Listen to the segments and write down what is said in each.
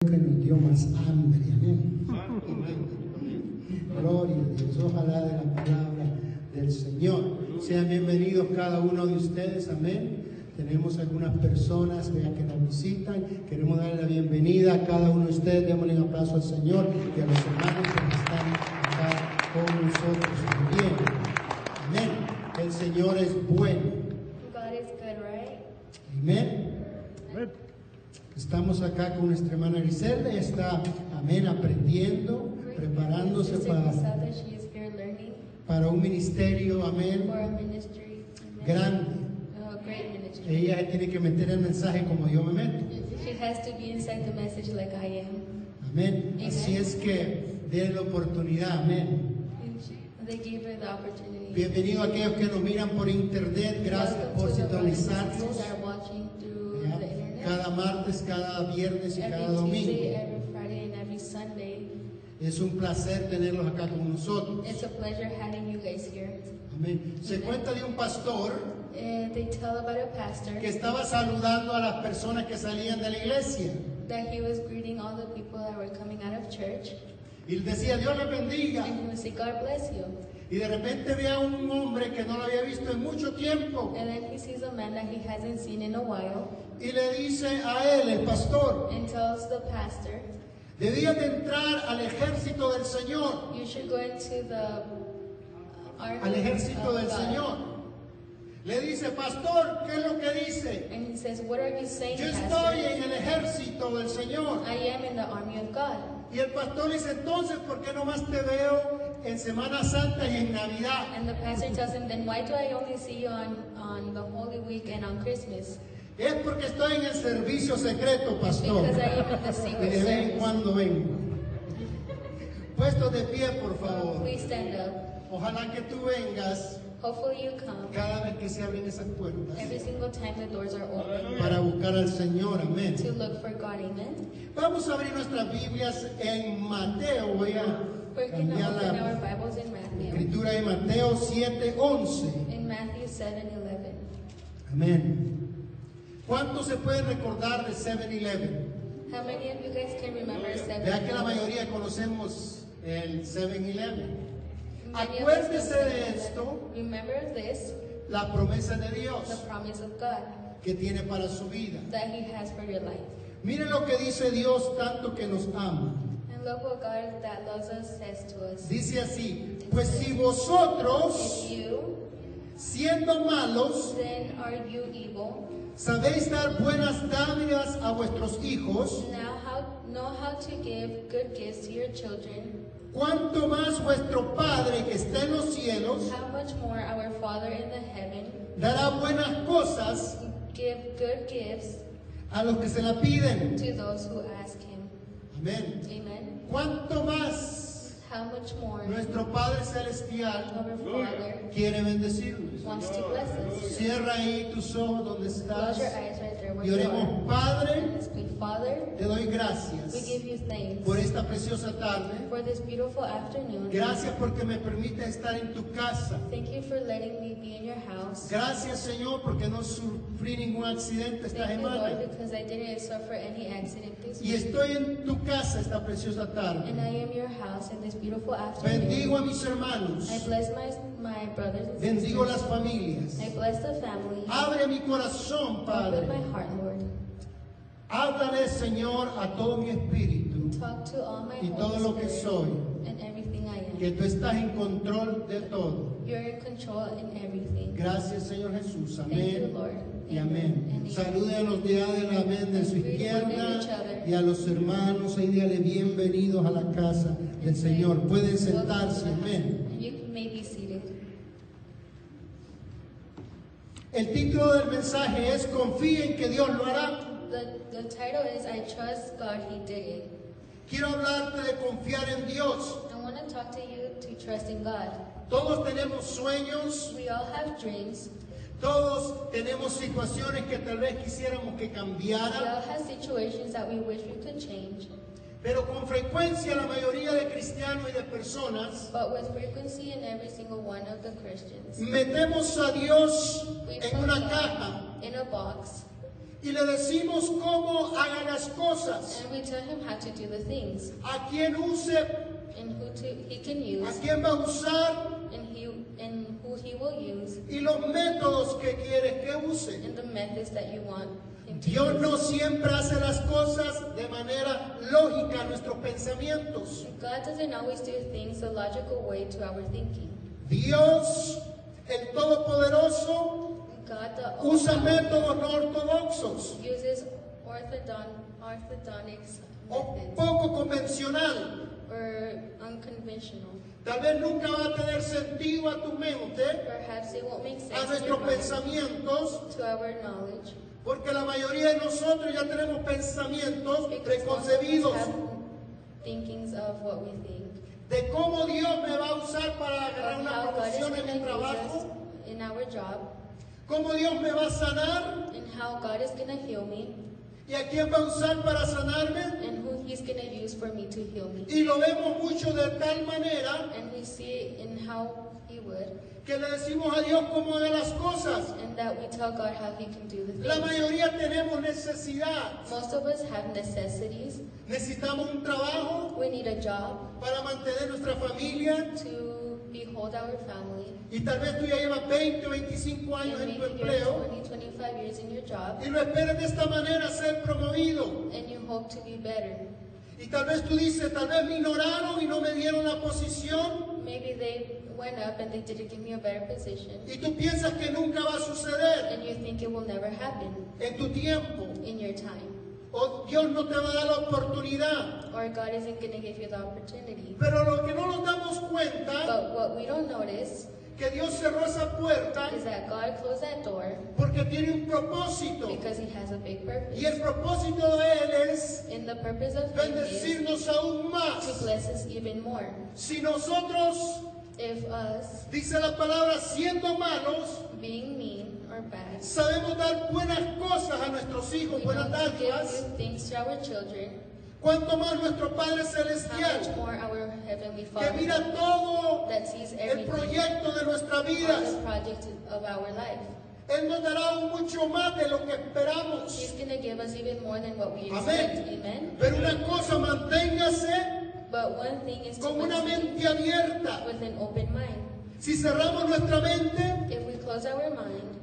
Dios que nos dio más hambre. Amén. Gloria a Dios. Ojalá de la palabra del Señor. Sean bienvenidos cada uno de ustedes. Amén. Tenemos algunas personas vea, que nos visitan. Queremos darle la bienvenida a cada uno de ustedes. Démosle un aplauso al Señor y a los hermanos que están acá con nosotros también. Amén. El Señor es bueno. God is good, right? Amén. Estamos acá con nuestra hermana Griselda. Está, amén, aprendiendo, preparándose para, para un ministerio, amén, grande. Ministry. Ella tiene que meter el mensaje como yo me meto. She has to be inside the message like I am. Amén. Así es que den la oportunidad, amén. Bienvenido a aquellos que nos miran por internet. Gracias por sintonizarnos. Cada martes, cada viernes y cada Every domingo. Tuesday, every Friday, and every Sunday. Es un placer tenerlos acá con nosotros. It's a pleasure having you guys here. Amén. Se cuenta de un pastor And they tell about a pastor que estaba saludando a las personas que salían de la iglesia. that he was greeting all the people that were coming out of church. Y decía, Dios le bendiga. And he would say, God bless you. Y de repente ve a un hombre que no lo había visto en mucho tiempo. And then he sees a man that he hasn't seen in a while Y le dice a él, el pastor, and tells the pastor, debías de entrar al ejército del Señor. You should go into the army Al ejército of del God." Señor. Le dice, pastor, ¿qué es lo que dice? And he says, What are you saying, Yo estoy pastor? en el ejército del Señor. I am in the army of God. Y el pastor le dice, entonces, ¿por qué nomás te veo en Semana Santa y en Navidad? And the pastor tells him, Then why do I only see you on, on the Holy Week and on Christmas? Es porque estoy en el servicio secreto, pastor. Because I am in the Y secret de vez en cuando vengo. Puesto de pie, por favor. please stand up. Ojalá que tú vengas Hopefully you come cada vez que se abren esas puertas every single time the doors are open para buscar al Señor. Amén. to look for God. Amen. Vamos a abrir nuestras Biblias en Mateo. Voy a We're cambiar open our la Bibles in Matthew. escritura de Mateo 7:11. In Matthew 7 11. Amén. ¿Cuántos se pueden recordar de 7-Eleven? How many of you guys can remember 7 Vea que la mayoría conocemos el 7-Eleven. Many of us Acuérdese de 7-Eleven. esto. Remember this, La promesa de the Dios promise of God que tiene para su vida. that He has for your life. Mire lo que dice Dios tanto que nos ama. And look what God that loves us says to us. Dice así, pues si vosotros, you, siendo malos, then are you evil. Sabéis dar buenas dádivas a vuestros hijos, Now how know how to give good gifts to your children. cuánto más vuestro Padre que está en los cielos How much more our Father in the heaven dará buenas cosas give good gifts a los que se la piden. to those who ask Him. Amén. Amen. Cuánto más How much more nuestro Padre celestial our Father quiere bendecirnos. wants to bless us. Cierra ahí tus ojos donde Close estás your eyes right there where y oremos. Padre, te doy gracias por esta preciosa tarde. Gracias porque me permite estar en tu casa. Thank you for letting me be in your house. Gracias Señor porque no sufrí ningún accidente esta semana. Y estoy en tu casa esta preciosa tarde. Bendigo a mis hermanos. My, brothers and Bendigo las familias. I bless the family. Abre mi corazón, Open Padre. my heart, Lord. Háblale, Señor, a todo mi espíritu Talk to all my y todo Holy lo que Spirit soy. and everything I am. Que tú estás en control de todo. You're in control in everything. Gracias, Señor Jesús. Thank you, Amén. Lord. Y amén. Salude a los de amén, de su izquierda y a los hermanos y dígale bienvenidos a la casa del Señor. Pueden sentarse, amén. And you may be seated. El título del mensaje es Confía en que Dios lo hará. The, the title is I Trust God, He Did It. Quiero hablarte de confiar en Dios. I want to talk to you to trust in God. Todos tenemos sueños, We all have dreams. todos tenemos situaciones que tal vez quisiéramos que We cambiaran, all have situations that we wish we could change. Pero con frecuencia la mayoría de cristianos y de personas But with frequency in every single one of the Christians, metemos a Dios we en put una God caja in a box y le decimos cómo haga las cosas, And we tell him how to do the things a quién use, and who to, he can a use quién va a usar and, he, and who he will use y los métodos que quieres que use. and the methods that you want Dios no siempre hace las cosas de manera lógica a nuestros pensamientos. God doesn't always do things the logical way to our thinking. Dios, el Todopoderoso, God usa métodos no ortodoxos uses orthodon, orthodontics o poco convencional. or unconventional. Tal vez nunca va a tener sentido a tu mente, Perhaps it won't make a sense your nuestros pensamientos, to our knowledge porque la mayoría de nosotros ya tenemos pensamientos preconcebidos have thinkings of what we think. de cómo Dios me va a usar para agarrar una promoción en mi trabajo, cómo Dios me va a sanar y a quién va a usar para sanarme. and who He's going to use for me to heal me. Y lo vemos mucho de tal manera Would que le decimos a Dios cómo haga las cosas. and that we tell God how He can do the La things. mayoría tenemos necesidad. Most of us have necessities. Necesitamos un trabajo We need a job para mantener nuestra familia. to behold our family. Y tal vez tú ya llevas 20 o 25 años en tu empleo 20, 25 years in your job y lo esperas de esta manera ser promovido. and you hope to be better. Y tal vez tú dices, tal vez me ignoraron y no me dieron la posición. Maybe they went up and they didn't give me a better position. Y tú piensas que nunca va a suceder And you think it will never happen en tu tiempo. in your time. O Dios no te va a dar la oportunidad. Or God isn't going to give you the opportunity. Pero lo que no nos damos cuenta But what we don't notice que Dios cerró esa puerta is that God closed that door porque tiene un propósito. because He has a big purpose. Y el propósito de Él es And the purpose of Him is bendecirnos aún to más. bless us even more. Si nosotros, If us, dice la palabra, siendo malos, being mean or bad, sabemos dar buenas cosas a nuestros hijos, we buenas know to give dádivas, good things to our children, cuanto más nuestro Padre Celestial, que mira todo el proyecto de nuestra vida. Él nos dará mucho más de lo que esperamos. Amén. Pero una cosa, manténgase But one thing is to con una mente abierta. with an open mind. Si cerramos nuestra mente,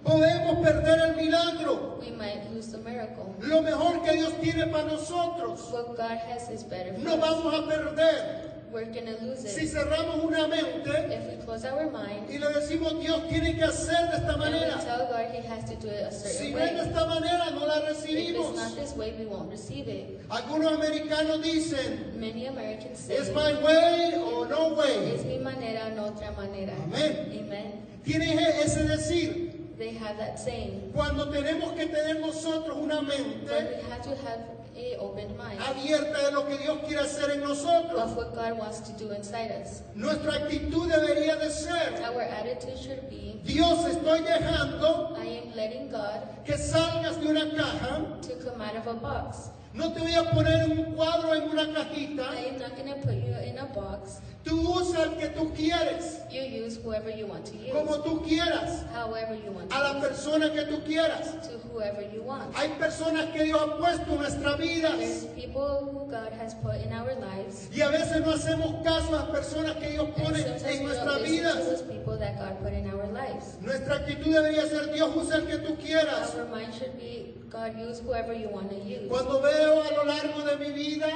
Podemos perder el milagro. we might lose the miracle. Lo mejor que Dios tiene para nosotros, What God has is better for no us. vamos a perder. We're going to lose Si it. cerramos una mente If we close our mind y le decimos, Dios tiene que hacer de esta and we manera. tell God He has to do it a Si no es de esta manera, no la if it's recibimos. not this way, we won't receive it. Algunos americanos dicen, Many Americans say, es my way o no way. es mi manera, no otra manera. Amén. Amen. Tienen ese decir. They have that saying. Cuando tenemos que tener nosotros una mente we have to have a open mind abierta de lo que Dios quiere hacer en nosotros, of what God wants to do inside us. nuestra actitud debería de ser, Our attitude should be, Dios estoy dejando I am letting God que salgas de una caja, to come out of a box. No te voy a poner en un cuadro en una cajita, I am not going to put you in a box. tú usa el que tú quieres, You use whoever you want to use, como tú quieras, however you want a la to persona que tú quieras. use, to whoever you want. Hay personas que Dios ha puesto en nuestras vidas There's people who God has put in our lives. y a veces no hacemos caso a las personas que Dios pone en nuestras to vidas. those people that God put in our lives. Nuestra actitud debería ser Dios usa el que tú quieras. Our mind should be, God, use whoever you want to use. Cuando veo a lo largo de mi vida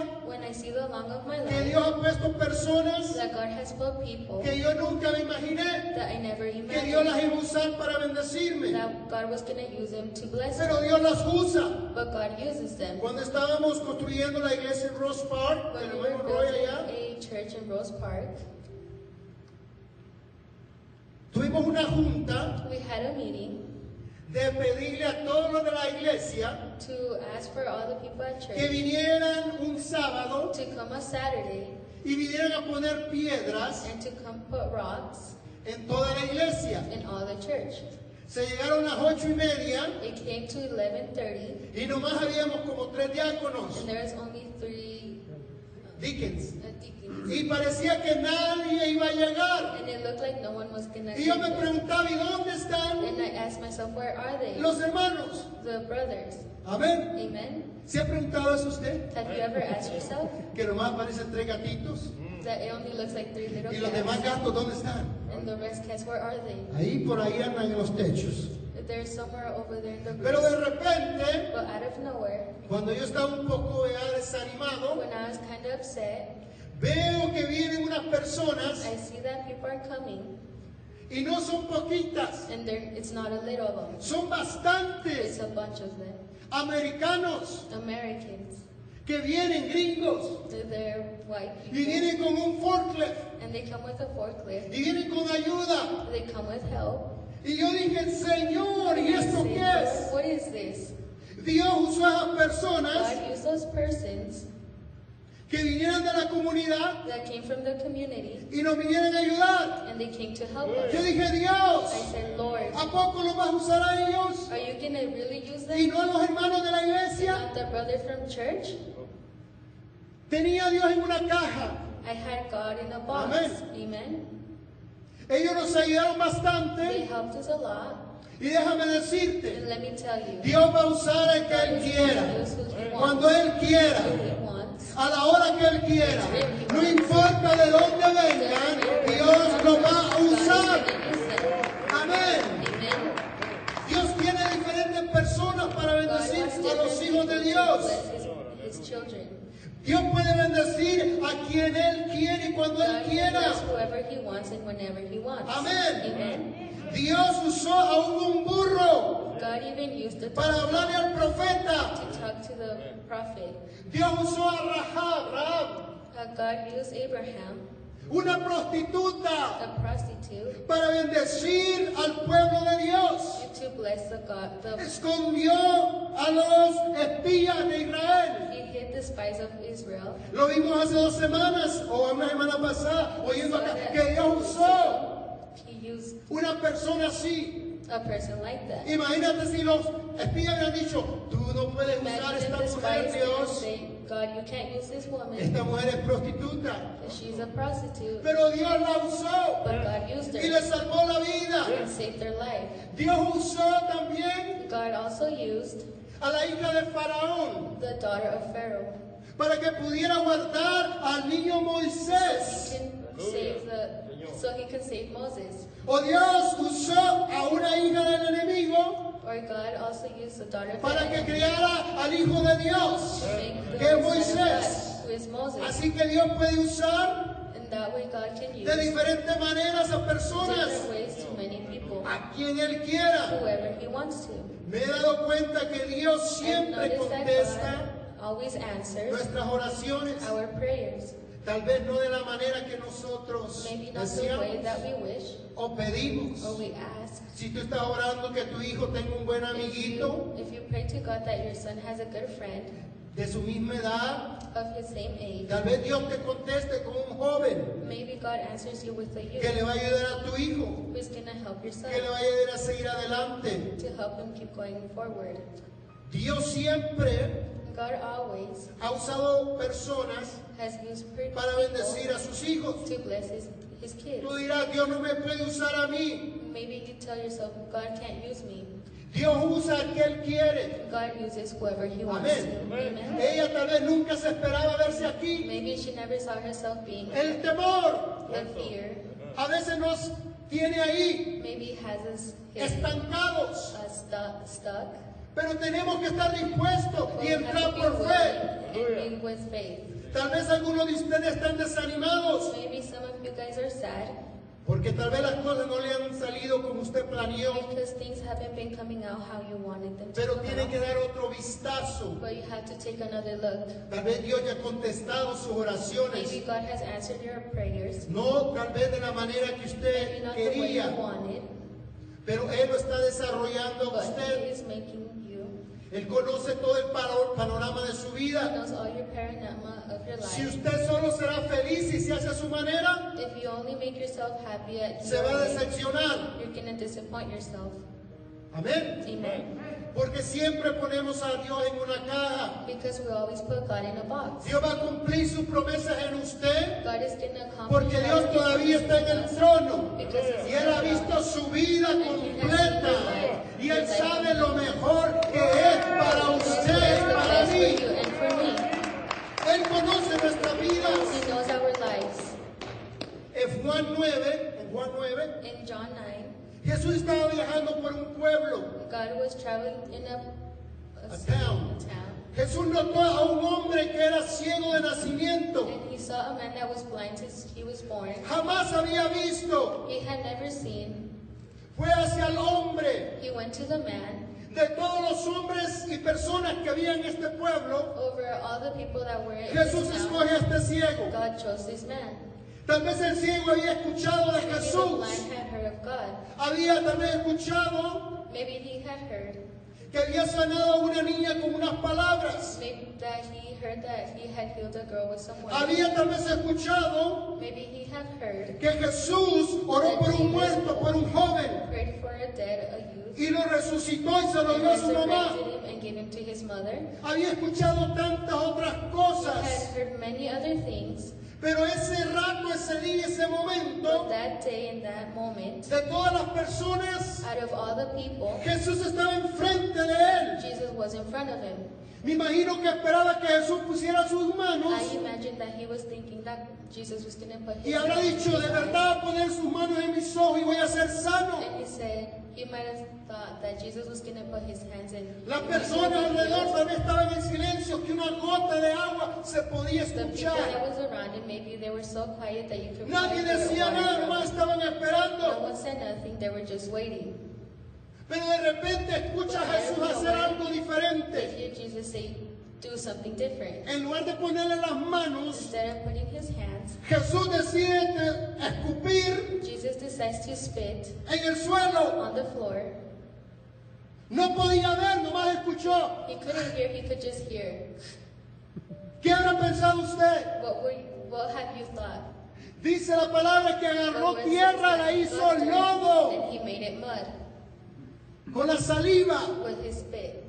my que life, Dios ha puesto personas people que yo nunca me imaginé que Dios las iba a usar para bendecirme, pero. Dios las usa. Cuando estábamos construyendo la iglesia en Ross Park, el hermano Roy allá, a church in Rose Park, tuvimos una junta we had a meeting de pedirle a todos los de la iglesia to ask for all the people at que church vinieran un sábado to come on Saturday y vinieran a poner piedras and to come put rocks en toda la iglesia. in all the church. Se llegaron a las ocho y media It came to 11:30, y nomás habíamos como tres diáconos, and there was only three deacons. uh, deacons, Y parecía que nadie iba a llegar. and it looked like no one was gonna. Y yo me preguntaba, ¿y dónde están? And I asked myself, where are they? Los hermanos. The brothers. Amén. Amen. ¿Se ha preguntado eso usted? Have you ever asked yourself Que nomás aparecen tres gatitos. that it only looks like three little ¿Y los demás gatos dónde están? And the rest cats, where are they? Ahí por ahí andan en los techos. They're somewhere over there in the Pero de repente, But out of nowhere, cuando yo estaba un poco ya desanimado, when I was kind of upset, veo que vienen unas personas I see that people are coming, y no son poquitas, and there it's not a little of them. son It's bastantes a bunch of them. americanos Americans. que vienen gringos They're, they're white y people. vienen con un forklift And they come with a forklift. y vienen con ayuda. They come with help. Y yo dije, Señor, ¿y esto Say, qué "Lord, es? What is this? Dios usó a esas personas God used those persons que vinieran de la comunidad that came from the community y nos vinieran a ayudar. and they came to help us. Yo dije, Dios, I said, Lord, ¿a poco los vas a usar a ellos are you to really use y them? no a los hermanos de la iglesia? Not the brother from church? Tenía a Dios en una caja. I had God in a box. Amen. Amen. Ellos nos ayudaron They bastante helped us a lot. y déjame decirte, And let me tell you, Dios va a usar al que Él quiera, cuando Él quiera. A la hora que Él quiera. No importa de dónde vengan, Dios lo va a usar. Amén. Amen. Dios tiene diferentes personas para bendecir a los hijos de Dios. Dios puede bendecir a quien Él quiere y cuando Él quiera. Amén. Dios usó aún un burro para hablarle al profeta. Dios usó a Rahab, Rahab, God used Abraham, una prostituta, para bendecir al pueblo de Dios. to bless the God. The, Escondió a los espías de Israel. Lo vimos hace dos semanas o una semana pasada, oyendo acá, que Dios usó used una persona así. a person like that. Imagínate si los espías hubieran dicho, tú no puedes usar Imagine esta if the mujer, spies Dios. say, God, you can't use this woman. Esta mujer es prostituta. She's a prostitute. Pero Dios la usó But God used y le her salvó la vida. and saved their life. Dios usó también God also used a la hija de Faraón the daughter of Pharaoh. para que pudiera guardar al niño Moisés. He can save the so he can save Moses. O Dios usó a una hija del enemigo Or God also used the daughter of para que al hijo de Dios, the que es son of Moisés. God, who is Moses. Así que Dios puede usar And that way God can use de diferentes maneras a different personas ways to many people, a quien Él quiera. whoever He wants to. Me he dado cuenta que Dios And siempre notice that contesta God always answers nuestras oraciones, our prayers. tal vez no de la manera que nosotros deseamos o pedimos. or we ask. Si tú estás orando que tu hijo tenga un buen amiguito de su misma edad, of his same age, tal vez Dios te conteste con un joven maybe God answers you with a que le va a ayudar a tu hijo, que le va a ayudar a seguir adelante. to help him keep going forward. Dios siempre God always ha usado personas has used para bendecir a sus hijos. to bless his, his kids. Tú dirás, Dios no me puede usar a mí. Maybe you tell yourself, God can't use me. Dios usa al que Él quiere. God uses whoever he wants Amén. to. Amen. Ella tal vez nunca se esperaba verse aquí. Maybe she never saw herself being El temor fear. a veces nos tiene ahí Maybe has us estancados. uh, stuck. Pero tenemos que estar dispuestos y entrar por fe. Tal vez algunos de ustedes están desanimados porque tal vez las cosas no le han salido como usted planeó. Pero tiene que dar otro vistazo. But you have to take another look. Tal vez Dios ya ha contestado sus oraciones. Maybe God has answered your prayers. No tal vez de la manera que usted quería, pero Él lo está desarrollando a usted. Él conoce todo el pano- panorama de su vida. Si usted solo será feliz y se hace a su manera, happy se va a decepcionar. you're going to disappoint yourself. Amén. Porque siempre ponemos a Dios en una caja. Because we always put God in a box. Dios va a cumplir sus promesas en usted. God is porque Dios todavía está en el trono. Y Él ha visto su vida completa. Y Él sabe lo mejor que es para usted y para mí. Él conoce nuestras vidas. En Juan 9, en Juan 9, In John 9 God was traveling in a, a, A town. a town, Jesús notó a un hombre que era ciego de nacimiento. and he saw a man that was blind since he was born. Jamás había visto. He had never seen. Fue hacia el hombre. He went to the man De todos los hombres y personas que había en este pueblo, over all the people that were in Jesús escoge a este ciego. God chose this man. Tal vez el ciego había escuchado de Jesús. Había también escuchado Maybe he had heard. que había sanado a una niña con unas palabras. Había tal vez escuchado Maybe he had heard. que Jesús oró por un muerto, por un joven, y lo resucitó y se lo dio a su mamá. Había escuchado tantas otras He had cosas, pero ese rato, ese día, ese But momento, that day and that moment, de todas las personas, out of all the people, Jesús estaba enfrente de él. Jesus was in front of him. Me imagino que esperaba que Jesús pusiera sus manos I imagine that he was thinking that Jesus was going to put y habrá dicho, de verdad poner sus manos en mis ser sano. And he said, he might have thought that Jesus was going to put his hands in. Las personas alrededor también estaban en silencio, que una gota de agua se podía escuchar. Nadie decía nada, más estaban No esperando. Pero de repente escucha a Jesús hacer algo diferente. do something different. En lugar de ponerle las manos, Instead of putting his hands, Jesús decide escupir Jesus decides to spit en el suelo. on the floor. No podía ver, nomás escuchó. He couldn't hear, he could just hear. ¿Qué habrá pensado usted? What were you, what have you thought? Dice la palabra que agarró tierra, la that he hizo lodo And he made it mud con la saliva. with his spit.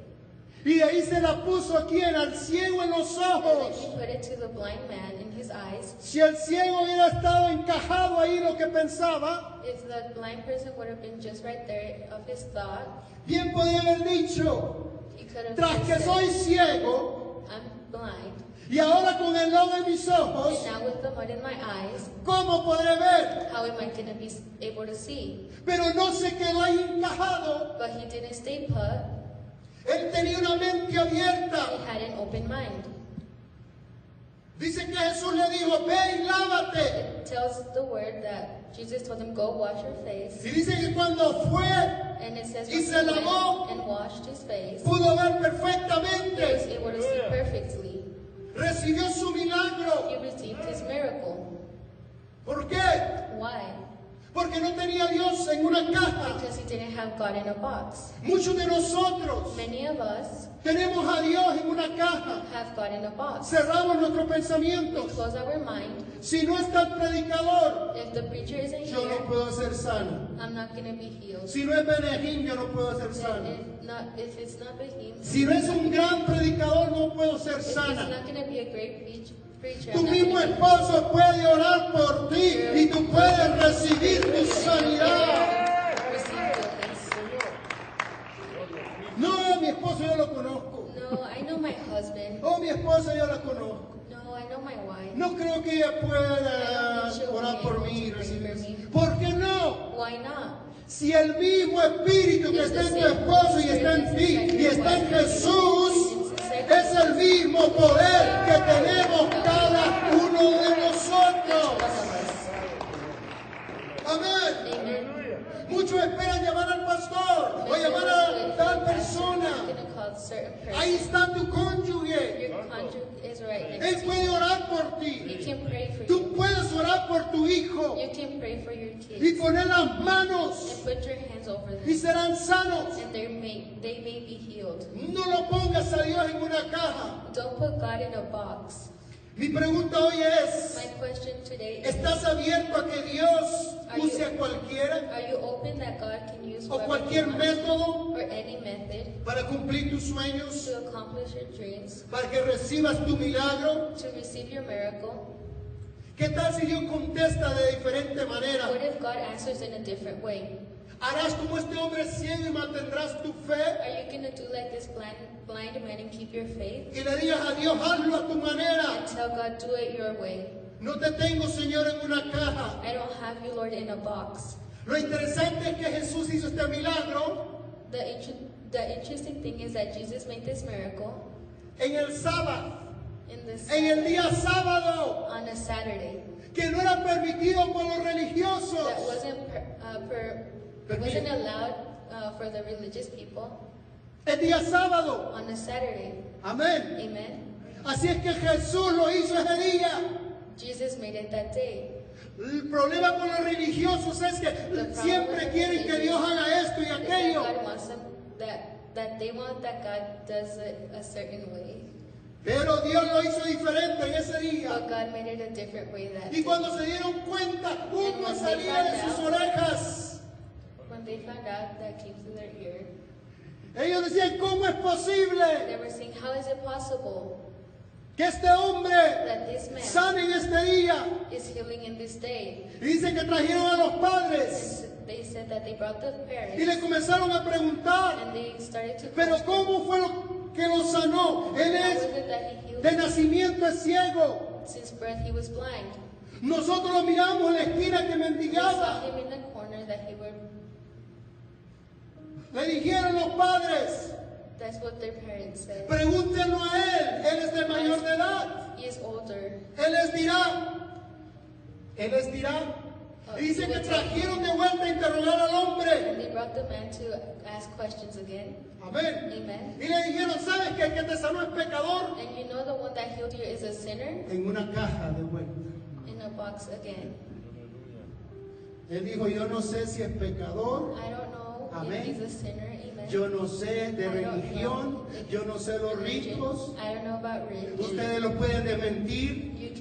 Y de ahí se la puso aquí en el ciego en los And ojos. he put it to the blind man eyes. Si el ciego hubiera estado encajado ahí lo que pensaba, If the blind person would have been just right there of his thought, bien podía haber dicho, he could have tras que said, soy ciego I'm blind. y ahora con el lodo en mis ojos, And now with the mud in my eyes, ¿cómo podré ver? how am I going to be able to see? Pero no se quedó ahí encajado. But he didn't stay put. Él tenía una mente He abierta. had an open mind. Dice que Jesús le dijo, ve y lávate. It tells the word that Jesus told him, go wash your face. Y dice que cuando fue, And it says Y se lavó. and washed his face, pudo ver he was perfectamente. able to see perfectly. Recibió su milagro. He received his miracle. ¿Por qué? Why? Porque no tenía a Dios en una caja. Because he didn't have God in a box. Muchos de nosotros Many of us tenemos a Dios en una caja. have God in a box. Cerramos nuestros We pensamientos. close our mind. Si no está el predicador, If the preacher isn't yo no here, puedo ser sano. I'm not to be healed. Si no es Benejín, yo no puedo ser sano. if, not, if it's not Si no es un gran predicador, no puedo ser if sana. not be a great preach, preacher, Tu mismo esposo puede orar por ti y tú puedes recibir tu sanidad. No, mi esposo yo lo conozco. No, I know my husband. Oh, mi esposa yo la conozco. No, I know my wife. No creo que ella pueda orar por mí y recibir. ¿Por qué no? Why not? Si el mismo espíritu que está en tu esposo y está en ti y está en Jesús, es el mismo poder que tenemos cada uno de nosotros. Amén. Muchos esperan llamar al pastor o llamar a tal persona. Ahí está tu cónyuge. Your conjugal is right Él puede orar por ti. can pray for you. Tú puedes orar por tu hijo You can pray for your y poner las manos y serán sanos. And they may, they may be healed. No lo pongas a Dios en una caja. Don't put God in a box. Mi pregunta hoy es, ¿estás abierto a que Dios use a cualquiera are you open that God can use o cualquier método para cumplir tus sueños, para que recibas tu milagro? ¿Qué tal si Dios contesta de diferente manera? ¿Harás como este hombre ciego y mantendrás tu fe? Are you going to do like this blind, blind man and keep your faith? Y le digas a Dios, hazlo a tu manera. And tell God, do it your way. No te tengo, Señor, en una caja. I don't have you, Lord, in a box. Lo interesante es que Jesús hizo este milagro the, inter- the interesting thing is that Jesus made this miracle en el sábado, in this en el día sábado, on a Saturday que no era permitido por los that religiosos. wasn't per, uh, per, Permit- wasn't allowed uh, for the religious people El día sábado. on a Saturday. Amén. Amen. Así es que Jesús lo hizo ese día. Jesus made it that day. El problema con los religiosos es que siempre quieren que Dios haga esto y aquello. God wants them that that they want that God does it a certain way, Pero Dios lo hizo diferente en ese día. but God made it a different way that Y cuando se dieron cuenta, they salía de sus orejas. They found out that came through their ear, Ellos decían, ¿cómo es posible they were saying, "How is it possible que este hombre that this man sane en este día? is healing in this day?" Y dice que trajeron a los padres And they said that they brought the y le parents comenzaron a preguntar, and they started to pero question, ¿cómo fue lo que lo sanó? Él how es was it that he healed de nacimiento es ciego. Since birth he was blind. Nosotros lo miramos en la esquina que They saw mendigaba. him in the corner that he were. Le dijeron los padres, That's what their parents said. pregúntenlo a él, él es de mayor de edad. He is older. Él les dirá, él les dirá. Y dice que trajeron de vuelta a interrogar al And hombre. they brought the man to ask questions again. Amén. Amen. Y le dijeron, ¿sabes que el que te sanó es pecador? And you know the one that healed you is a sinner? En una caja de vuelta. In a box again. Él dijo, yo no sé si es pecador, I don't know Amén. yo no sé de religión, yo no sé los ritos. Ustedes lo pueden desmentir,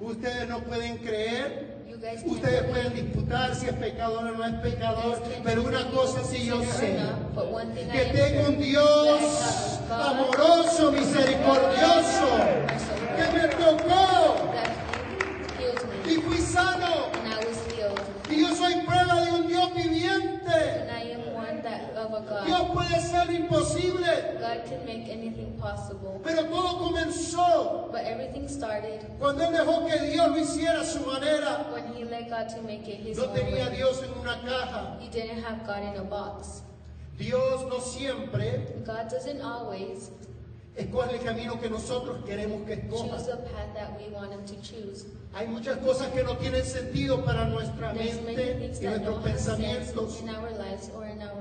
ustedes no pueden creer. Ustedes pueden disputar si es pecador o no es pecador, pero una cosa sí yo sé, que tengo un Dios God. amoroso, misericordioso, que me tocó God. Dios puede ser imposible, God can make anything possible. pero todo comenzó But everything started cuando Él dejó que Dios lo hiciera a su manera. when he let God to make it his No own tenía a way. Dios en una caja. He didn't have God in a box. Dios no siempre God doesn't always escoge el camino que nosotros queremos que choose escoja. the path that we want him to choose. Hay muchas cosas que no tienen sentido para nuestra There's many mente things y that nuestros don't have sense pensamientos in our lives or in our minds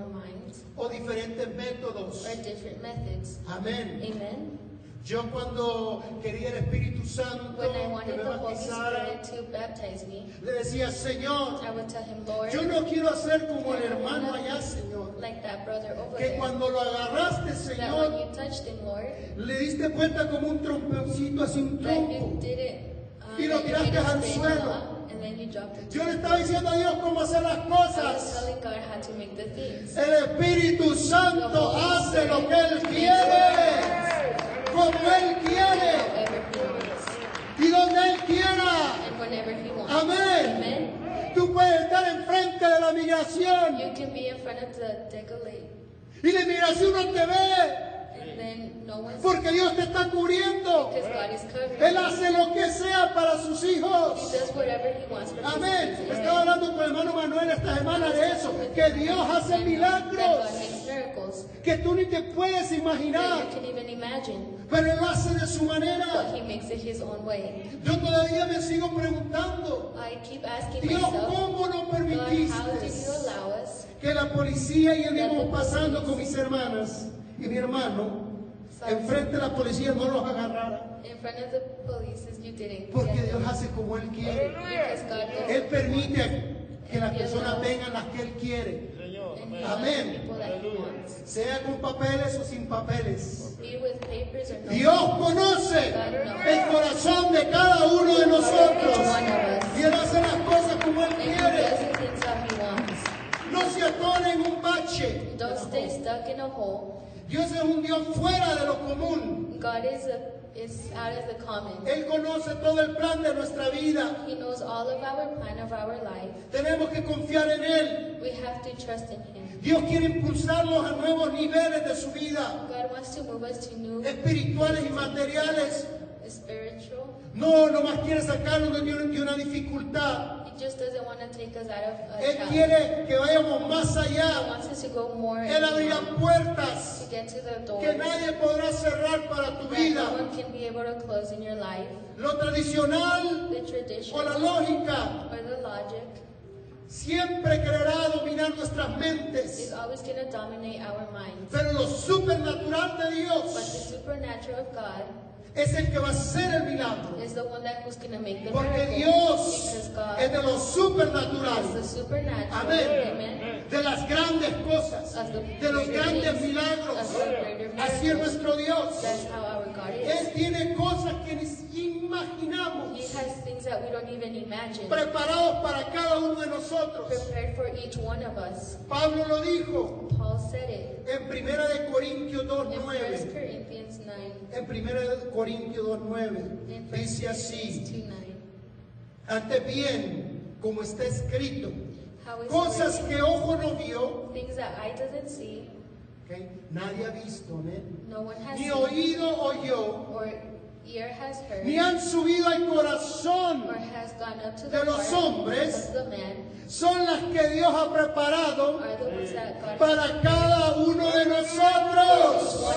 o diferentes métodos. or different methods. Amén. Amen. Yo cuando quería el Espíritu Santo que me bautizara, me, le decía, Señor, I would tell him, Lord, yo no quiero hacer como el hermano allá, Señor, like that brother over que there. cuando lo agarraste, Señor, him, Lord, le diste vuelta como un trompencito, así un trompo. it, uh, Y lo tiraste al suelo. And then you dropped it. Yo le estaba diciendo a Dios cómo hacer las cosas. telling God how to make the things. El Espíritu Santo hace lo que Él quiere, como Él quiere However He wants, y donde Él quiera. and whenever He wants. Amén. Amen. Tú puedes estar enfrente de la migración You can be in front of the y la migración no te ve porque Dios te está cubriendo. Él hace lo que sea para sus hijos. Amén. Estaba hablando con el hermano Manuel esta semana de eso, que Dios hace milagros que tú ni te puedes imaginar, pero Él hace de su manera. Yo todavía me sigo preguntando, Dios, ¿cómo no permitiste que la policía y él pasando con mis hermanas y mi hermano, enfrente de la policía no los agarrara? In front of the police, you didn't Porque Dios hace como Él quiere. Él permite que las personas vengan las que Él quiere, Amén. sea con papeles o sin papeles. Dios conoce el corazón de cada uno de nosotros. y Él hace las cosas como Él quiere. No se atone en un bache. Dios es un Dios fuera de lo común. God is a, is out of the common. Él conoce todo el plan de nuestra vida. He knows all of our plan of our life. Tenemos que confiar en Él. We have to trust in Him. Dios quiere impulsarlos a nuevos niveles de su vida, God wants to move us to new espirituales y materiales. spiritual. No, nomás quiere sacarnos de una, de una dificultad. Just doesn't want to take us out of a Él quiere que vayamos más He allá. wants us to go more Él abrirá puertas to get to the door que nadie podrá cerrar para tu that no vida. one can be able to close in your life. Lo tradicional The tradition o la lógica or the logic siempre querrá dominar nuestras is mentes. always going to dominate our minds. Pero lo supernatural de But the Dios supernatural of God es el que va a hacer el milagro. Porque. Dios es de lo supernatural. Amén. De las grandes cosas, de los grandes milagros. Así es nuestro Dios. God is. Él tiene cosas que ni imaginamos He has things that we don't even imagine. preparados para cada uno de nosotros. Prepared for each one of us. Pablo lo dijo Paul said it en Primera de Corintios in 1 2.9. Corinthians 9. En Primera de Corintios 2.9 In 1 dice así, 2 9. antes bien, como está escrito, cosas que ojo no vio? Things that eye doesn't see, nadie ha visto, ¿no? no one has ni oído oyó, or ear has heard, ni han subido al or corazón, has gone up to de los hombres, of the man, son las que Dios ha preparado para cada uno de nosotros.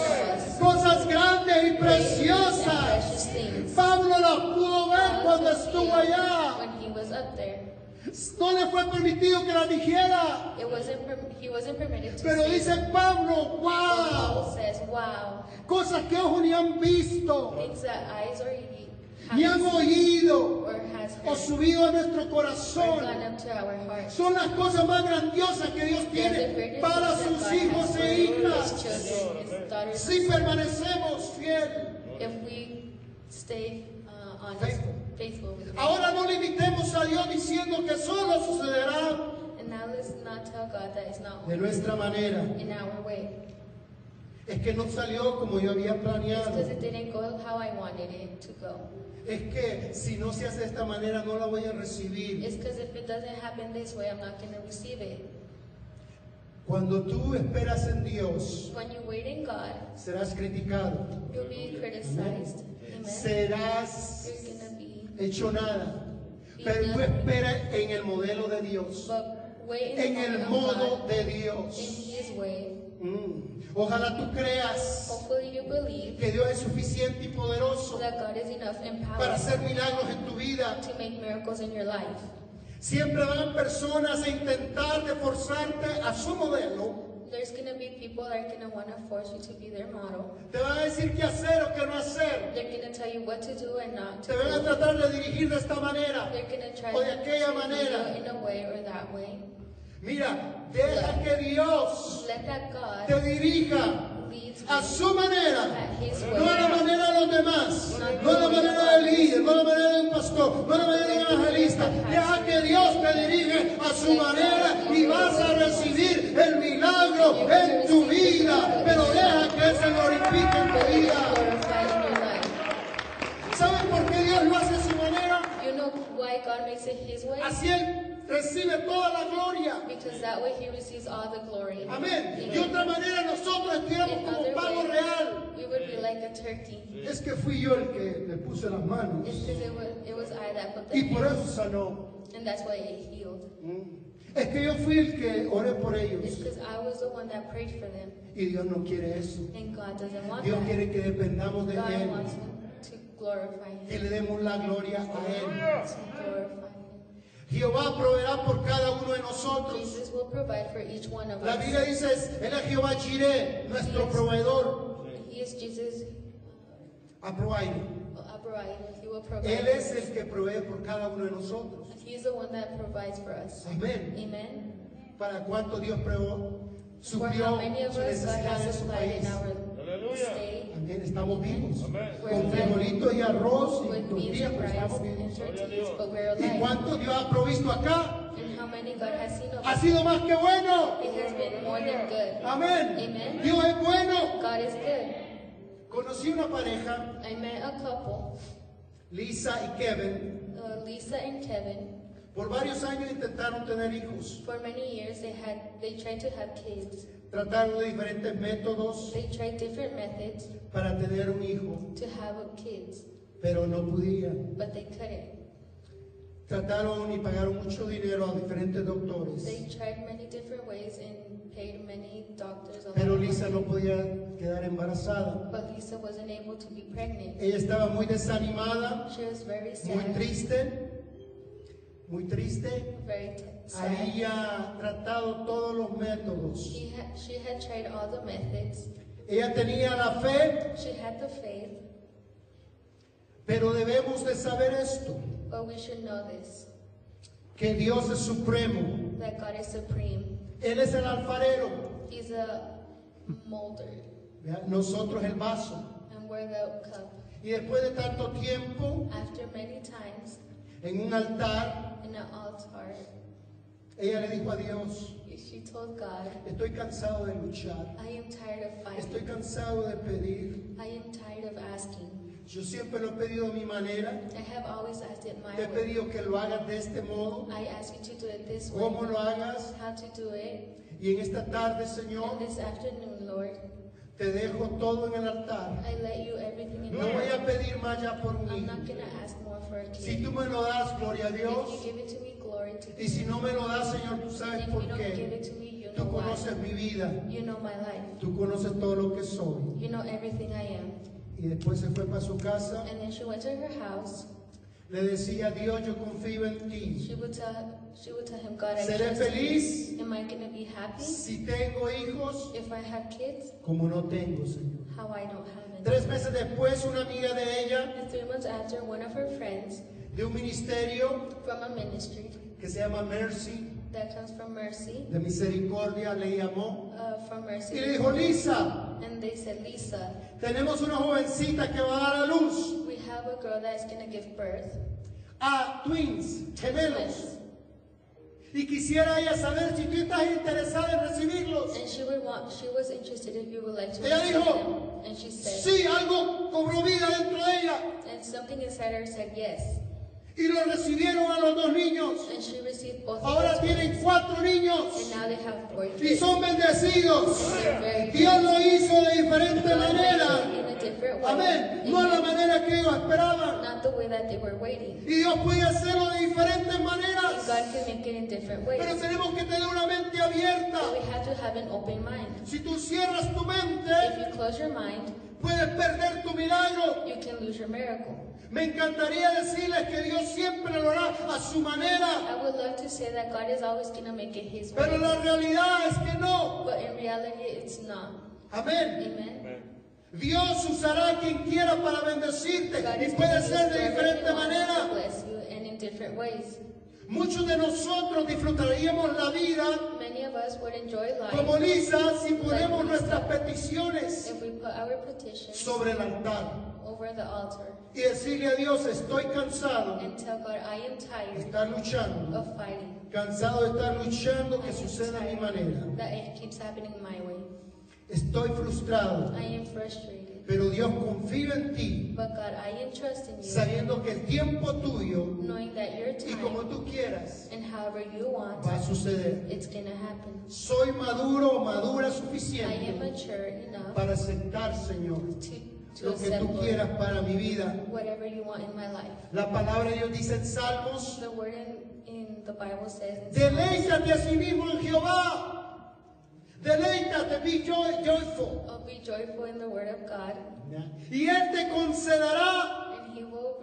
Cosas grandes y preciosas. Pablo las pudo ver cuando estuvo allá. No le fue permitido que las dijera. it wasn't he wasn't permitted to Pero dice. Pablo, wow, says, "Wow, cosas que ojos ni han visto, things that eyes or ni han oído o subido a nuestro or corazón. gone up to our hearts." Son las cosas más grandiosas que Dios tiene para sus hijos e hijas. Si permanecemos fiel. Him. Ahora no limitemos a Dios diciendo que solo sucederá And now let's not tell God that it's not de nuestra manera. in our way. Es que no salió como yo había It's planeado. because it didn't go how I wanted it to go. Es que si no se hace de esta manera no la voy a recibir. It's because if it doesn't happen this way, I'm not going to receive it. Cuando tú esperas en Dios, When you wait in God, serás criticado. you'll be criticized. Serás hecho nada. Pero tú espera en el modelo de Dios. En el modo de Dios. Mm. Ojalá tú creas que Dios es suficiente y poderoso para hacer milagros en tu vida. Siempre van personas a intentar de forzarte a su modelo. There's going to be people that are want to force you to be their model. Te van a decir qué hacer o qué no hacer. They're to tell you what to do and not to Te van a tratar de dirigir de esta manera. They're to try o de to aquella manera. you in a way or that way. Mira, deja que Dios Let that te God dirija you a su manera, no a la manera de los demás, no a la manera del líder, no a la manera de un pastor, no a la manera de un evangelista. Deja que Dios te dirige a su manera y vas a recibir el milagro en tu vida, pero deja que Él se glorifique en tu vida. ¿Sabes por qué Dios lo hace a su manera? Así Él recibe toda la gloria. Because that way He receives all the glory. Amén. De otra manera nosotros estuviéramos como pavo way, real. we would be like a turkey. Es que fui yo el que le puse las manos It's because it was, it was I that put the y por eso sanó. and that's why it healed. Mm. Es que yo fui el que oré por It's ellos because I was the one that prayed for them, y Dios no quiere eso. and God doesn't want Dios that. quiere que dependamos de God Él wants to glorify y Him, le demos la gloria a Él. to glorify Him. Jehová proveerá por cada uno de nosotros. Jesus will provide for each one of La us. Biblia dice, Él es Jehová Jireh, nuestro proveedor. He is Jesus, A provider. He will provide. Él es el que provee por cada uno de nosotros. He's the one that provides for us. Amén. Amen. Para cuánto Dios how suplió many of su us God necesidad en su país. in our state También estamos vivos. Con alive. frijolitos y arroz y with beans tortillas, and pero rice estamos vivos. ¿Y cuánto Dios ha provisto acá? Ha sido más que bueno. It has been more than good. Amén. Amen. Dios es bueno. God is good. Conocí una pareja, I met a couple, Lisa y Kevin. uh, Lisa and Kevin. Por varios años intentaron tener hijos. For many years, they had they tried to have kids. Trataron de diferentes métodos They tried different methods para tener un hijo. to have kids. pero no podían. but they couldn't. Trataron y pagaron mucho dinero a diferentes doctores, They tried many different ways and paid many doctors a pero Lisa no podía quedar embarazada. But Lisa wasn't able to be pregnant. Ella estaba muy desanimada, She was very muy sad, triste, muy triste. Había tratado todos los métodos. She had, she had tried all the methods. Ella tenía la fe, She had the faith, pero debemos de saber esto, but we should know this, que Dios es supremo. that God is supreme. Él es el alfarero, He's a nosotros el vaso. and we're the cup. Y después de tanto tiempo After many times en un altar, altar, ella le dijo a Dios, she told God, estoy cansado de luchar, I am tired of estoy fighting. cansado de pedir. I am tired of asking. Yo siempre lo he pedido a mi manera, I have always asked it my te he way. pedido que lo hagas de este modo, I ask you to do it this cómo way. lo hagas. How to do it. Y en esta tarde, Señor, this afternoon, Lord, te dejo todo en el altar. I let you everything in No voy a pedir más ya por I'm not gonna ask more for a Si tú me lo das, gloria a If Dios. you give it to me, glory to Y si no me lo das, Señor, tú sabes por qué. Tú conoces mi vida. You know my life. Tú conoces todo lo que soy. You know everything I am. Y después se fue para su casa. And then she went to her house. Le decía, Dios, yo confío en ti. She would tell she would tell him, God, I Seré feliz Am I gonna be happy si tengo hijos if I have kids? como no tengo, Señor. How I don't have any. Tres meses después, una amiga de ella, And three months after, one of her friends de un ministerio from a ministry que se llama Mercy, that comes from Mercy, de misericordia, le llamó uh, from y Mercy, le dijo, Lisa, and they said, Lisa, tenemos una jovencita que va a dar a luz we have a girl that is gonna give birth. a twins, gemelos. Y quisiera ella saber si tú estás interesada en recibirlos. And she would want, she was interested if you would like to Ella receive dijo, them. And she said, Sí, algo cobró vida dentro de ella. and something inside her said yes. Y lo recibieron a los dos niños. Ahora tienen cuatro niños. now they have four Y son bendecidos. Dios lo hizo de diferente manera. Amén. No la manera que ellos esperaban. Y Dios puede hacerlo de diferentes maneras. Pero tenemos que tener una mente abierta. have to have an open mind. Si tú cierras tu If mente, you close your mind, puedes perder tu milagro. Me encantaría decirles que Dios siempre lo hará a su manera. I would love to say that God is always going to make it His Pero way. la realidad es que no. But in reality, it's not. Amén. Amen. Dios usará a quien quiera para bendecirte God y is puede ser de diferente whoever He wants to manera. bless you and in different ways. Muchos de nosotros disfrutaríamos la vida Many of us would enjoy como Lisa si ponemos nuestras peticiones if we put our petitions sobre el altar over the altar y decirle a Dios, estoy cansado and tell God, I am de tired estar luchando, of fighting. cansado de estar luchando que suceda a mi manera. That it keeps happening my way. Estoy frustrado, I am frustrated. pero Dios confío en ti, But God, I am trusting you, sabiendo que el tiempo tuyo knowing that your y como time tú quieras and however you want, va a suceder. it's gonna happen. Soy maduro o madura I am suficiente mature enough para aceptar, Señor, to lo que tú quieras para mi vida. whatever you want in my life. La palabra de Dios dice en Salmos, The word in, in the Bible says, in deleítate a sí mismo en Jehová. Deleítate, be joy- joyful. Oh, be joyful in the word of God, Y Él te concederá and He will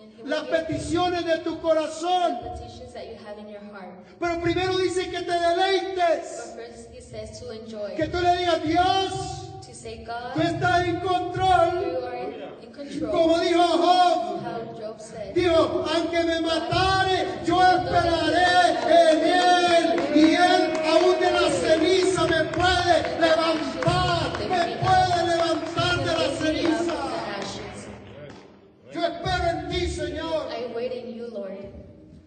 and He will las peticiones de tu corazón. the petitions that you have in your heart. Pero primero dice que te deleites. But first, He says to enjoy, Que tú le digas, Dios, say, God, tú estás en control. are in, in control. Como dijo Job, said, dijo, aunque me matare, yo esperaré en Él. Y Él aún de la ceniza me puede levantar, me puede levantar de la "Lift me up from the ceniza. ashes." Yo espero en ti, Señor. I wait in you, Lord.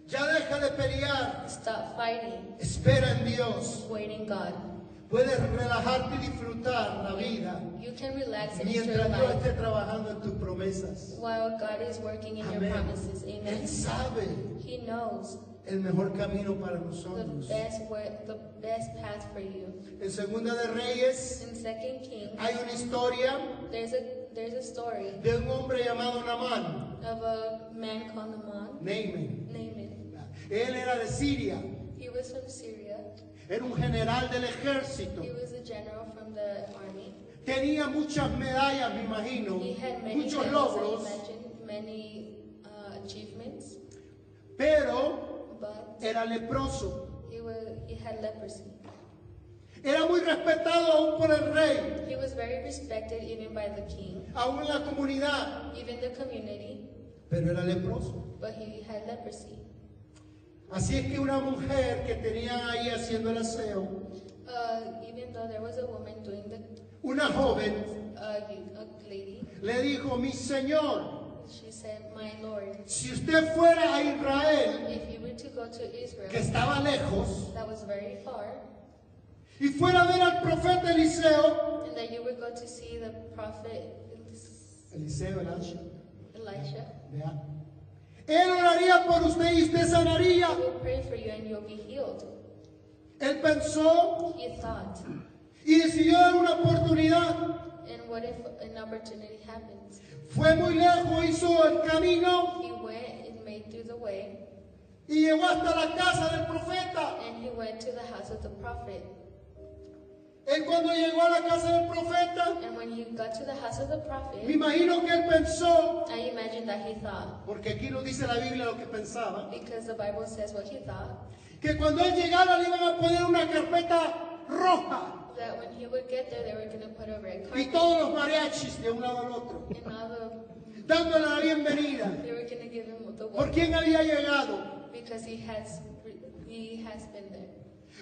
Ya deja de pelear. Stop fighting. Espera en Dios. Wait in God. Puedes relajarte y disfrutar la vida You can relax and mientras Dios esté trabajando en tus promesas. while God is working in your promises. Él sabe. He knows. el mejor camino para the nosotros. best way, the best path for you. En Segunda de Reyes In Second Kings, hay una historia there's a there's a story de un hombre llamado of a man called Naaman. Naaman. It. Él era de Siria, He was from Syria. Era un general del ejército. He was a general from the army. Tenía muchas medallas, me imagino, He had many muchos logros, imagine, many uh, achievements, pero but era leproso. he was he had leprosy. Era muy respetado aún por el rey, He was very respected even by the king, aún en la comunidad, even the community, pero era leproso. but he had leprosy. Así es que una mujer que tenían ahí haciendo el aseo, Uh, even there was a woman doing the una joven, uh, lady, le dijo, mi señor, she said, "My Lord, si usted fuera a Israel, if you were to go to que Israel, estaba lejos, that was very far, y fuera a ver al profeta Eliseo, and that you would go to see the prophet Eliseo, Elisha, Elisha, vea, él oraría por usted y usted sanaría. he will pray for you and you'll be healed." Él pensó He thought, y decidió dar una oportunidad. and what if an opportunity happens? Fue muy lejos, hizo el camino He went and made through the way, y llegó hasta la casa del profeta. and he went to the house of the prophet. Él cuando llegó a la casa del profeta, And when he got to the house of the me prophet, imagino que él pensó, I imagine that he thought, porque aquí no dice la Biblia lo que pensaba, because the Bible says what he thought, que cuando él llegara le iban a poner una carpeta roja that when he would get there, they were going to put a red y todos los mariachis de un lado al otro, and all the, dándole la bienvenida. they were going to give him the ¿Por welcome, quién había llegado? because he has, he has been there.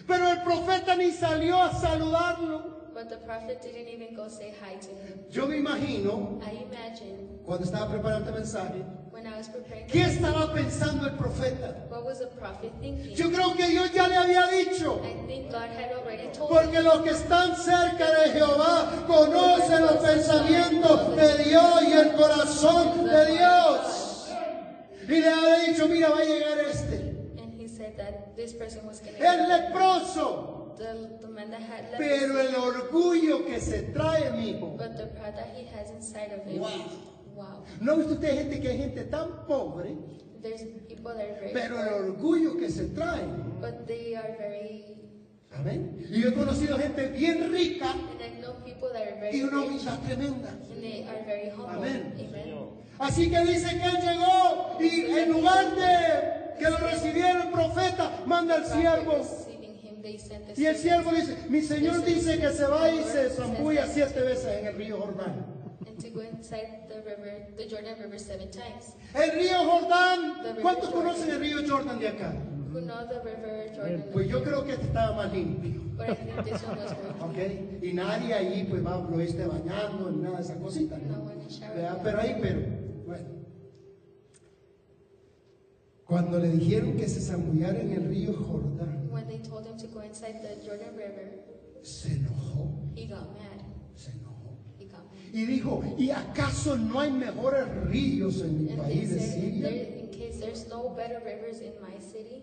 Pero el profeta ni salió a saludarlo. But the prophet didn't even go say hi to him. Yo me imagino, I imagine cuando estaba preparando este mensaje, when I was preparing, ¿qué estaba pensando el profeta? what was the prophet thinking? Yo creo que Dios ya le había dicho, I think God had already told him. porque los que están cerca de Jehová conocen los pensamientos de Dios y el corazón de Dios. Y le había dicho, mira, va a llegar este. And he said that this person was Es to leproso, the, the man that had pero leprosy, el orgullo que se trae, mijo. but the pride that he has inside of him. Wow. Wow. ¿No ha visto usted gente que hay gente tan pobre, There's people that are very pero el orgullo que se trae? but they are very, Amén. Y yo he conocido gente bien rica and I know people that are y very una rich, humildad tremenda. Amén. Así que dice que él llegó y en lugar de que lo recibiera el profeta, manda al Prophet siervo. Y el servant siervo dice, mi señor dice que se va y se zambulla siete veces en el río Jordán. and to go inside the river, the Jordan River seven times. El río Jordán, ¿cuántos conocen el río Jordán de acá? Who know the river Jordan? Pues yo creo que este estaba más limpio. But I think this one was more ¿Ok? Y nadie ahí pues va, lo esté bañando ni nada de esas cositas. ¿no? Pero ahí, pero, Cuando le dijeron que se zambullara en el río Jordán, When they told him to go inside the Jordan River, se enojó, he got mad. se enojó. He got mad. Y dijo, ¿y acaso no hay mejores ríos en mi And he país de said, Siria? there, in case there's no better rivers in my city,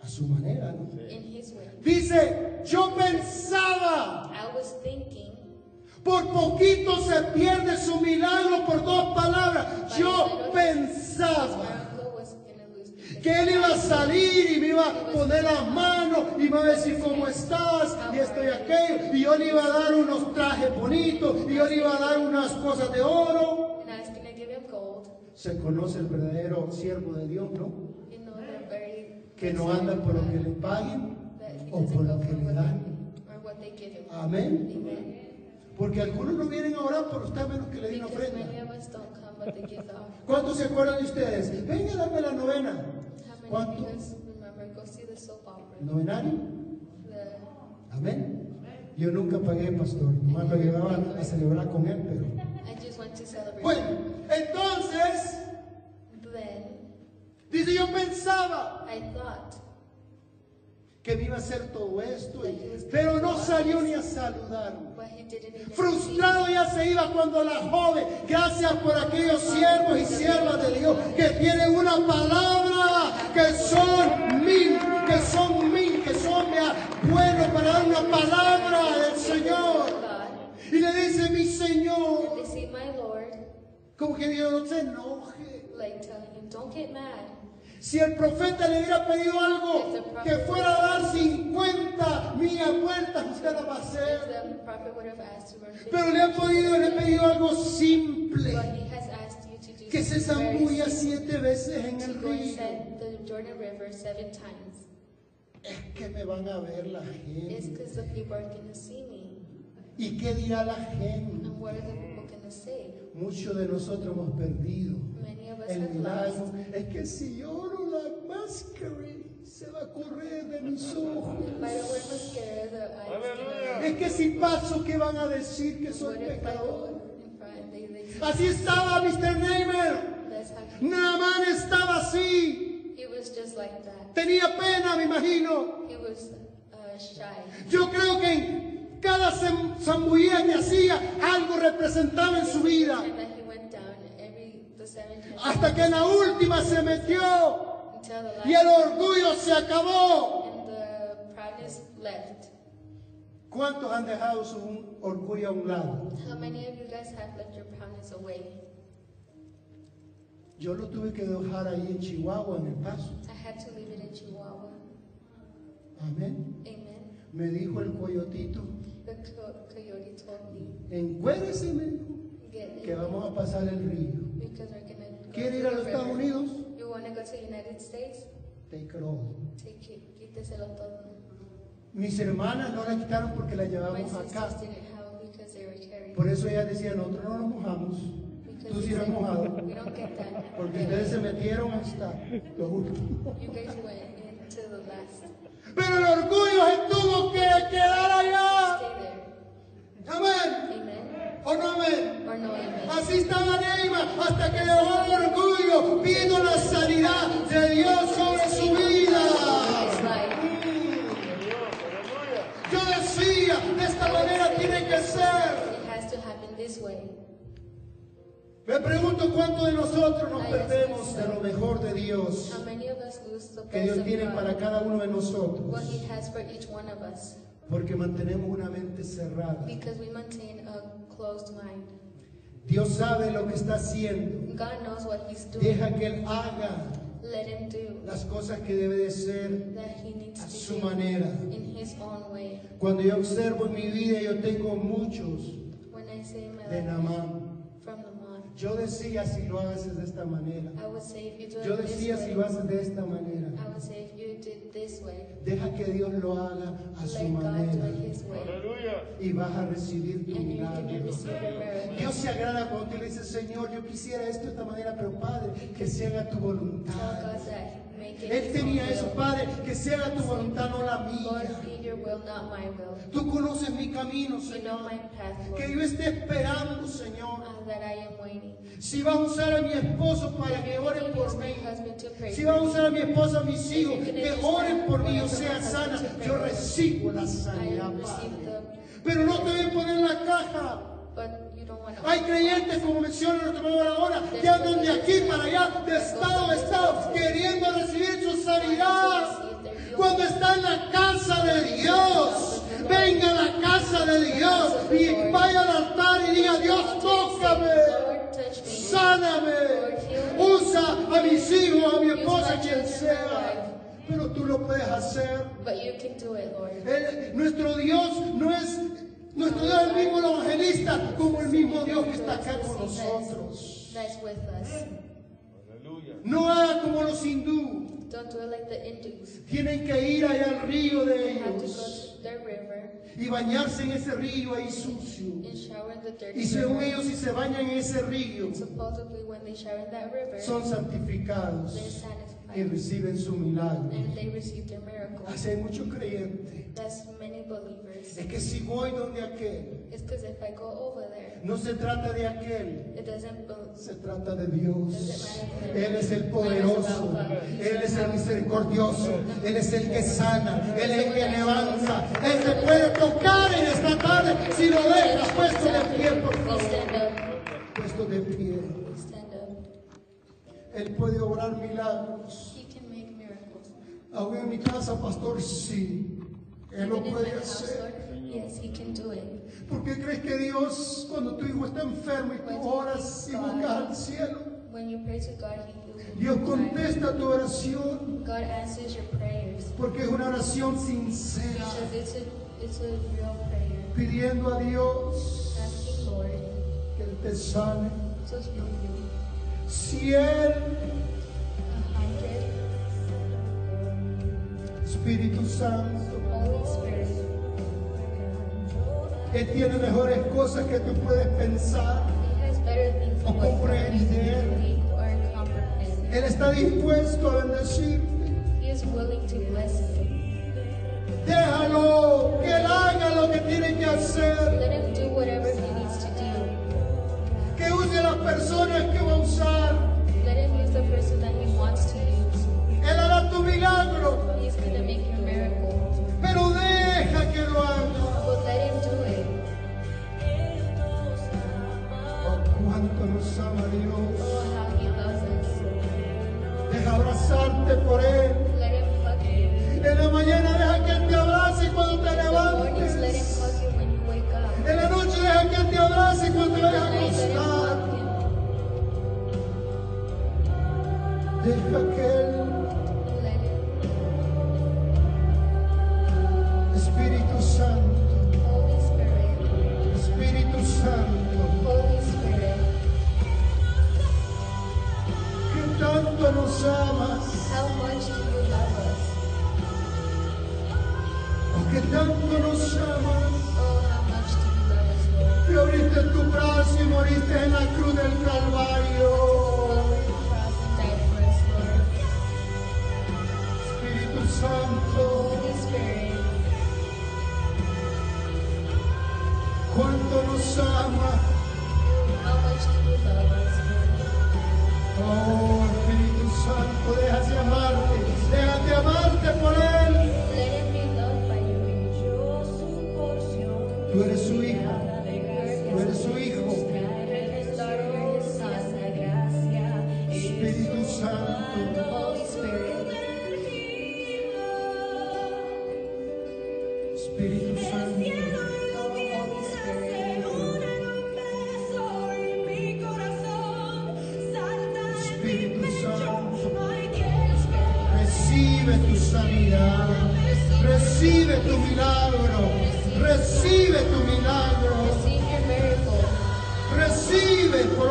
A su manera, ¿no? in his way. Dice, yo pensaba, I was thinking, por poquito se pierde su milagro por dos palabras. Yo pensaba. Miracle was going to lose because que él iba a salir y me iba a poner las manos y me iba a decir cómo estás y esto y aquello y yo le iba a dar unos trajes bonitos y yo le iba a dar unas cosas de oro. Se conoce el verdadero siervo de Dios, ¿no? Que no anda por lo que le paguen o por lo que le dan. Amén. Porque algunos no vienen a orar por usted menos que le den ofrenda. ¿Cuántos se acuerdan de ustedes? Venga, dame la novena. How many of ¿Cuánto? you guys remember go see the soap opera? ¿Novenario? Amén. Yo nunca pagué, pastor. Nomás lo llevaba a celebrar con él, pero... I just went to celebrate. Bueno, entonces, dice, yo pensaba I thought que me iba a hacer todo esto, pero no salió ni a saludarme. Frustrado ya se iba cuando la joven, gracias por aquellos siervos y siervas de Dios que tienen una palabra, que son mil, que son mil, que son buenos para dar una palabra del Señor. Y le dice, mi Señor, como que Dios no se enoje. Si el profeta le hubiera pedido algo que fuera a dar 50 millas vueltas, usted la va a hacer. the prophet would have asked to run 50 Pero le ha pedido, le ha pedido algo simple. que se zambulla siete veces en el río. Es que me van a ver la gente. ¿Y qué dirá la gente? And what are the people going to say? Muchos de nosotros hemos perdido el milagro. Es que si lloro la máscara se va a correr de mis ojos. Es que si paso, ¿qué van a decir que soy pecador? Así estaba Mr. He, Naaman estaba así. he was just like that. Tenía pena, me imagino. He was uh, shy. Yo creo que cada zam- zambullida que hacía, algo representaba en su vida. Hasta que en la última se metió y el orgullo se acabó. and the proudness left. ¿Cuántos han dejado su orgullo a un lado? How many of you guys have left your proudness away? Yo lo tuve que dejar ahí en Chihuahua, en el paso. I had to leave it in Chihuahua. Amén. Amen. Me dijo el coyotito, encuérdese, me dijo, que vamos a pasar el río. ¿Quiere ir to a los Estados. Unidos? You wanna go to United States? Take it all. Take it, quíteselo todo. Mis hermanas no la quitaron porque la llevamos acá. Por eso ella decía, nosotros no nos mojamos. Because Tú sí eres mojado. We don't get that. Porque ustedes se metieron hasta lo último. You guys went into the last. Pero el orgullo se tuvo que quedar allá. Amén. Amen. ¿O no amén? Así estaba Neymar hasta que dejó el orgullo. Vino la sanidad de Dios sobre su vida. Yo decía, de esta manera tiene que ser. Me pregunto cuántos de nosotros nos perdemos de lo mejor de Dios que Dios tiene para cada uno de nosotros. Porque mantenemos una mente cerrada. Closed mind. Dios sabe lo que está haciendo. God knows what He's doing. Deja que Él haga Let Him do las cosas que debe de ser that He needs a to su do manera. in His own way. Cuando yo observo en mi vida, yo tengo muchos When I say my de Namán. from the mouth, Yo decía si lo haces de esta manera. I would say if you do Yo it this decía si way, lo haces de esta manera. I would say if you way, Deja que Dios lo haga a su let God do manera it His way, y vas a recibir tu and you're going to milagro. receive your miracle. Dios se agrada cuando tú le dices, Señor, yo quisiera esto de esta manera, pero Padre, que se haga tu Tell voluntad. God that Él tenía eso. Padre, que se haga tu voluntad, no la mía. Tú conoces mi camino, Señor. my path, Que yo esté esperando, Señor. that I am waiting. Si va a usar a mi esposo para que ore por my mí. Si va a usar a mi esposa, a mis hijos, que oren por mí, yo sea sana, yo recibo la sanidad, Padre. Pero no te voy a poner la caja. Hay creyentes, como menciona nuestro hermano ahora, que andan de aquí para allá, de estado a estado, queriendo recibir su sanidad. Cuando está en la casa de Dios, venga a la casa de Dios y vaya al altar y diga, Dios, tócame, sáname, usa a mis hijos, a mi esposa, quien sea. Pero tú lo puedes hacer. Nuestro Dios no es, nuestro Dios es el mismo evangelista como el mismo Dios que está acá con nosotros. That's with us. No haga como los hindú. Don't do it like the Hindus. Tienen que ir allá al río de ellos y bañarse en ese río ahí sucio. and shower in the dirty Y según ellos, si se bañan en ese río, Supposedly, when they shower in that river, son santificados y reciben su milagro. and they receive their miracle. Así hay muchos creyentes That's many believers place. Es que si voy donde aquel, It's because if I go over there, no se trata de aquel, it doesn't bel- se trata de Dios. Él es el poderoso, Él es el misericordioso, Él es el que sana, Él es el que levanta. Él te puede tocar en esta tarde si lo dejas puesto de pie, por favor. Puesto de pie. Él puede obrar milagros. He can make miracles. Aún en mi casa, pastor, sí. Él lo Even in my puede house, hacer. Lord, yes, He can do it. ¿Por qué crees que Dios, cuando tu hijo está enfermo y tú oras y buscas al cielo, When you pray to God, He. Dios contesta tu oración? God answers your prayers Porque es una oración sincera, because it's a it's a real prayer. pidiendo a Dios Asking Lord que Él te sane. to heal you. Si Él, Espíritu Santo. Él tiene mejores cosas que tú puedes pensar. O comprender. Él está dispuesto a bendecirte. Déjalo, que Él haga lo que tiene que hacer. Use las personas que va a usar. Let him use the person that he wants to use. Él hará tu milagro. He's gonna make your miracle. Pero deja que lo haga. But let him do it. Oh, cuánto nos ama Dios. Oh, how he loves us. Deja abrazarte por Él. Let him hug you. En la mañana deja que Él te abrace cuando te mornings, let him levantes. hug you when you wake up. En la noche deja que Él te abrace cuando te vayas a acostar. Deja que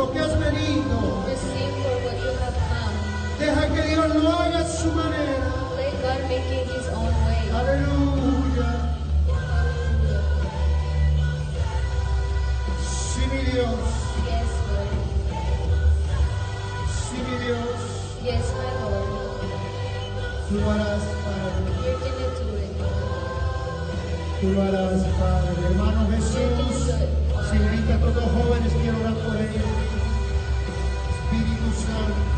lo que has have come. Deja que Dios lo haga a su manera. Let God make it His own way. Aleluya. Sí, mi Dios, Yes, Lord. sí, mi Dios, Yes, my Lord. tú lo harás, Padre. You're gonna do it. Tú lo harás, Padre. Hermano Jesús, si invita a todos los jóvenes, quiero orar por ellos. Espíritu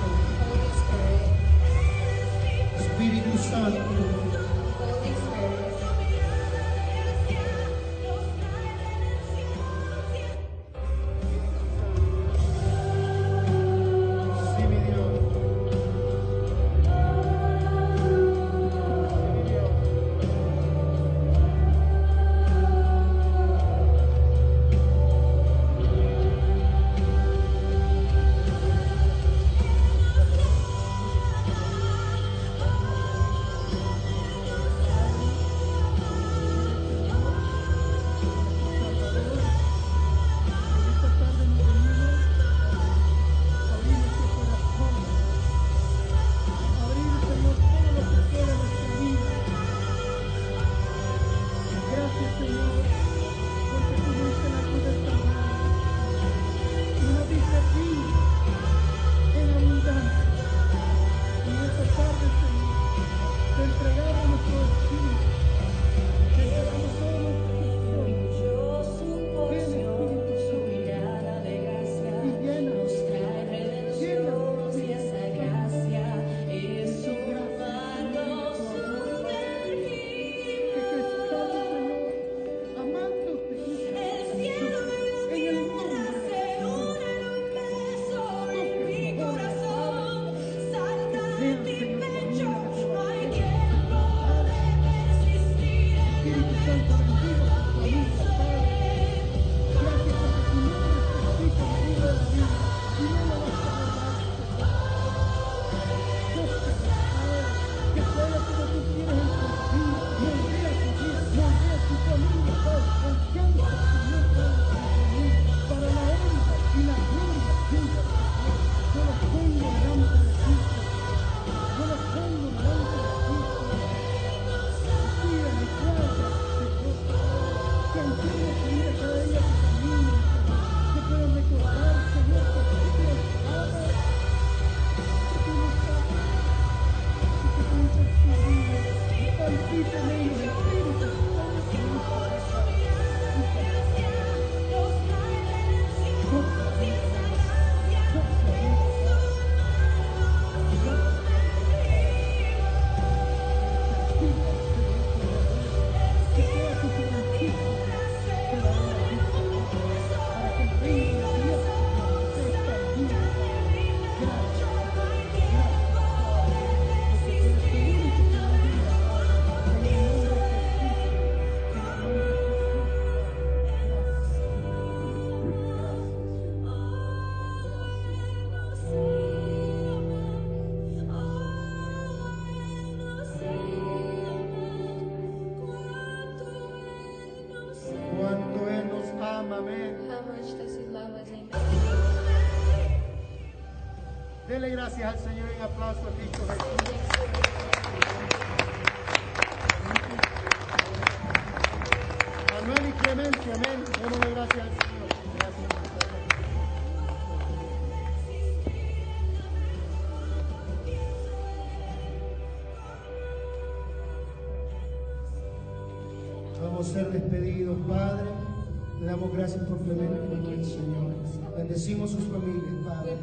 gracias por y Manuel, Señor. Bendecimos sus familias, Padre.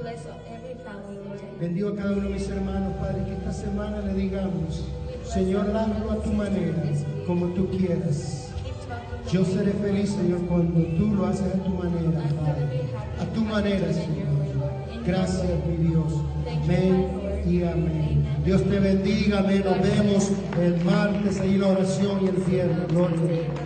Bendigo a cada uno de mis hermanos, Padre, que esta semana le digamos, Señor, hazlo a tu manera, como tú quieras. Yo seré feliz, Señor, cuando tú lo haces a tu manera, Padre. A tu manera, Señor. Gracias, mi Dios. Amén y amén. Dios te bendiga, amén. Nos vemos el martes ahí la oración y el viernes. Gloria a Dios.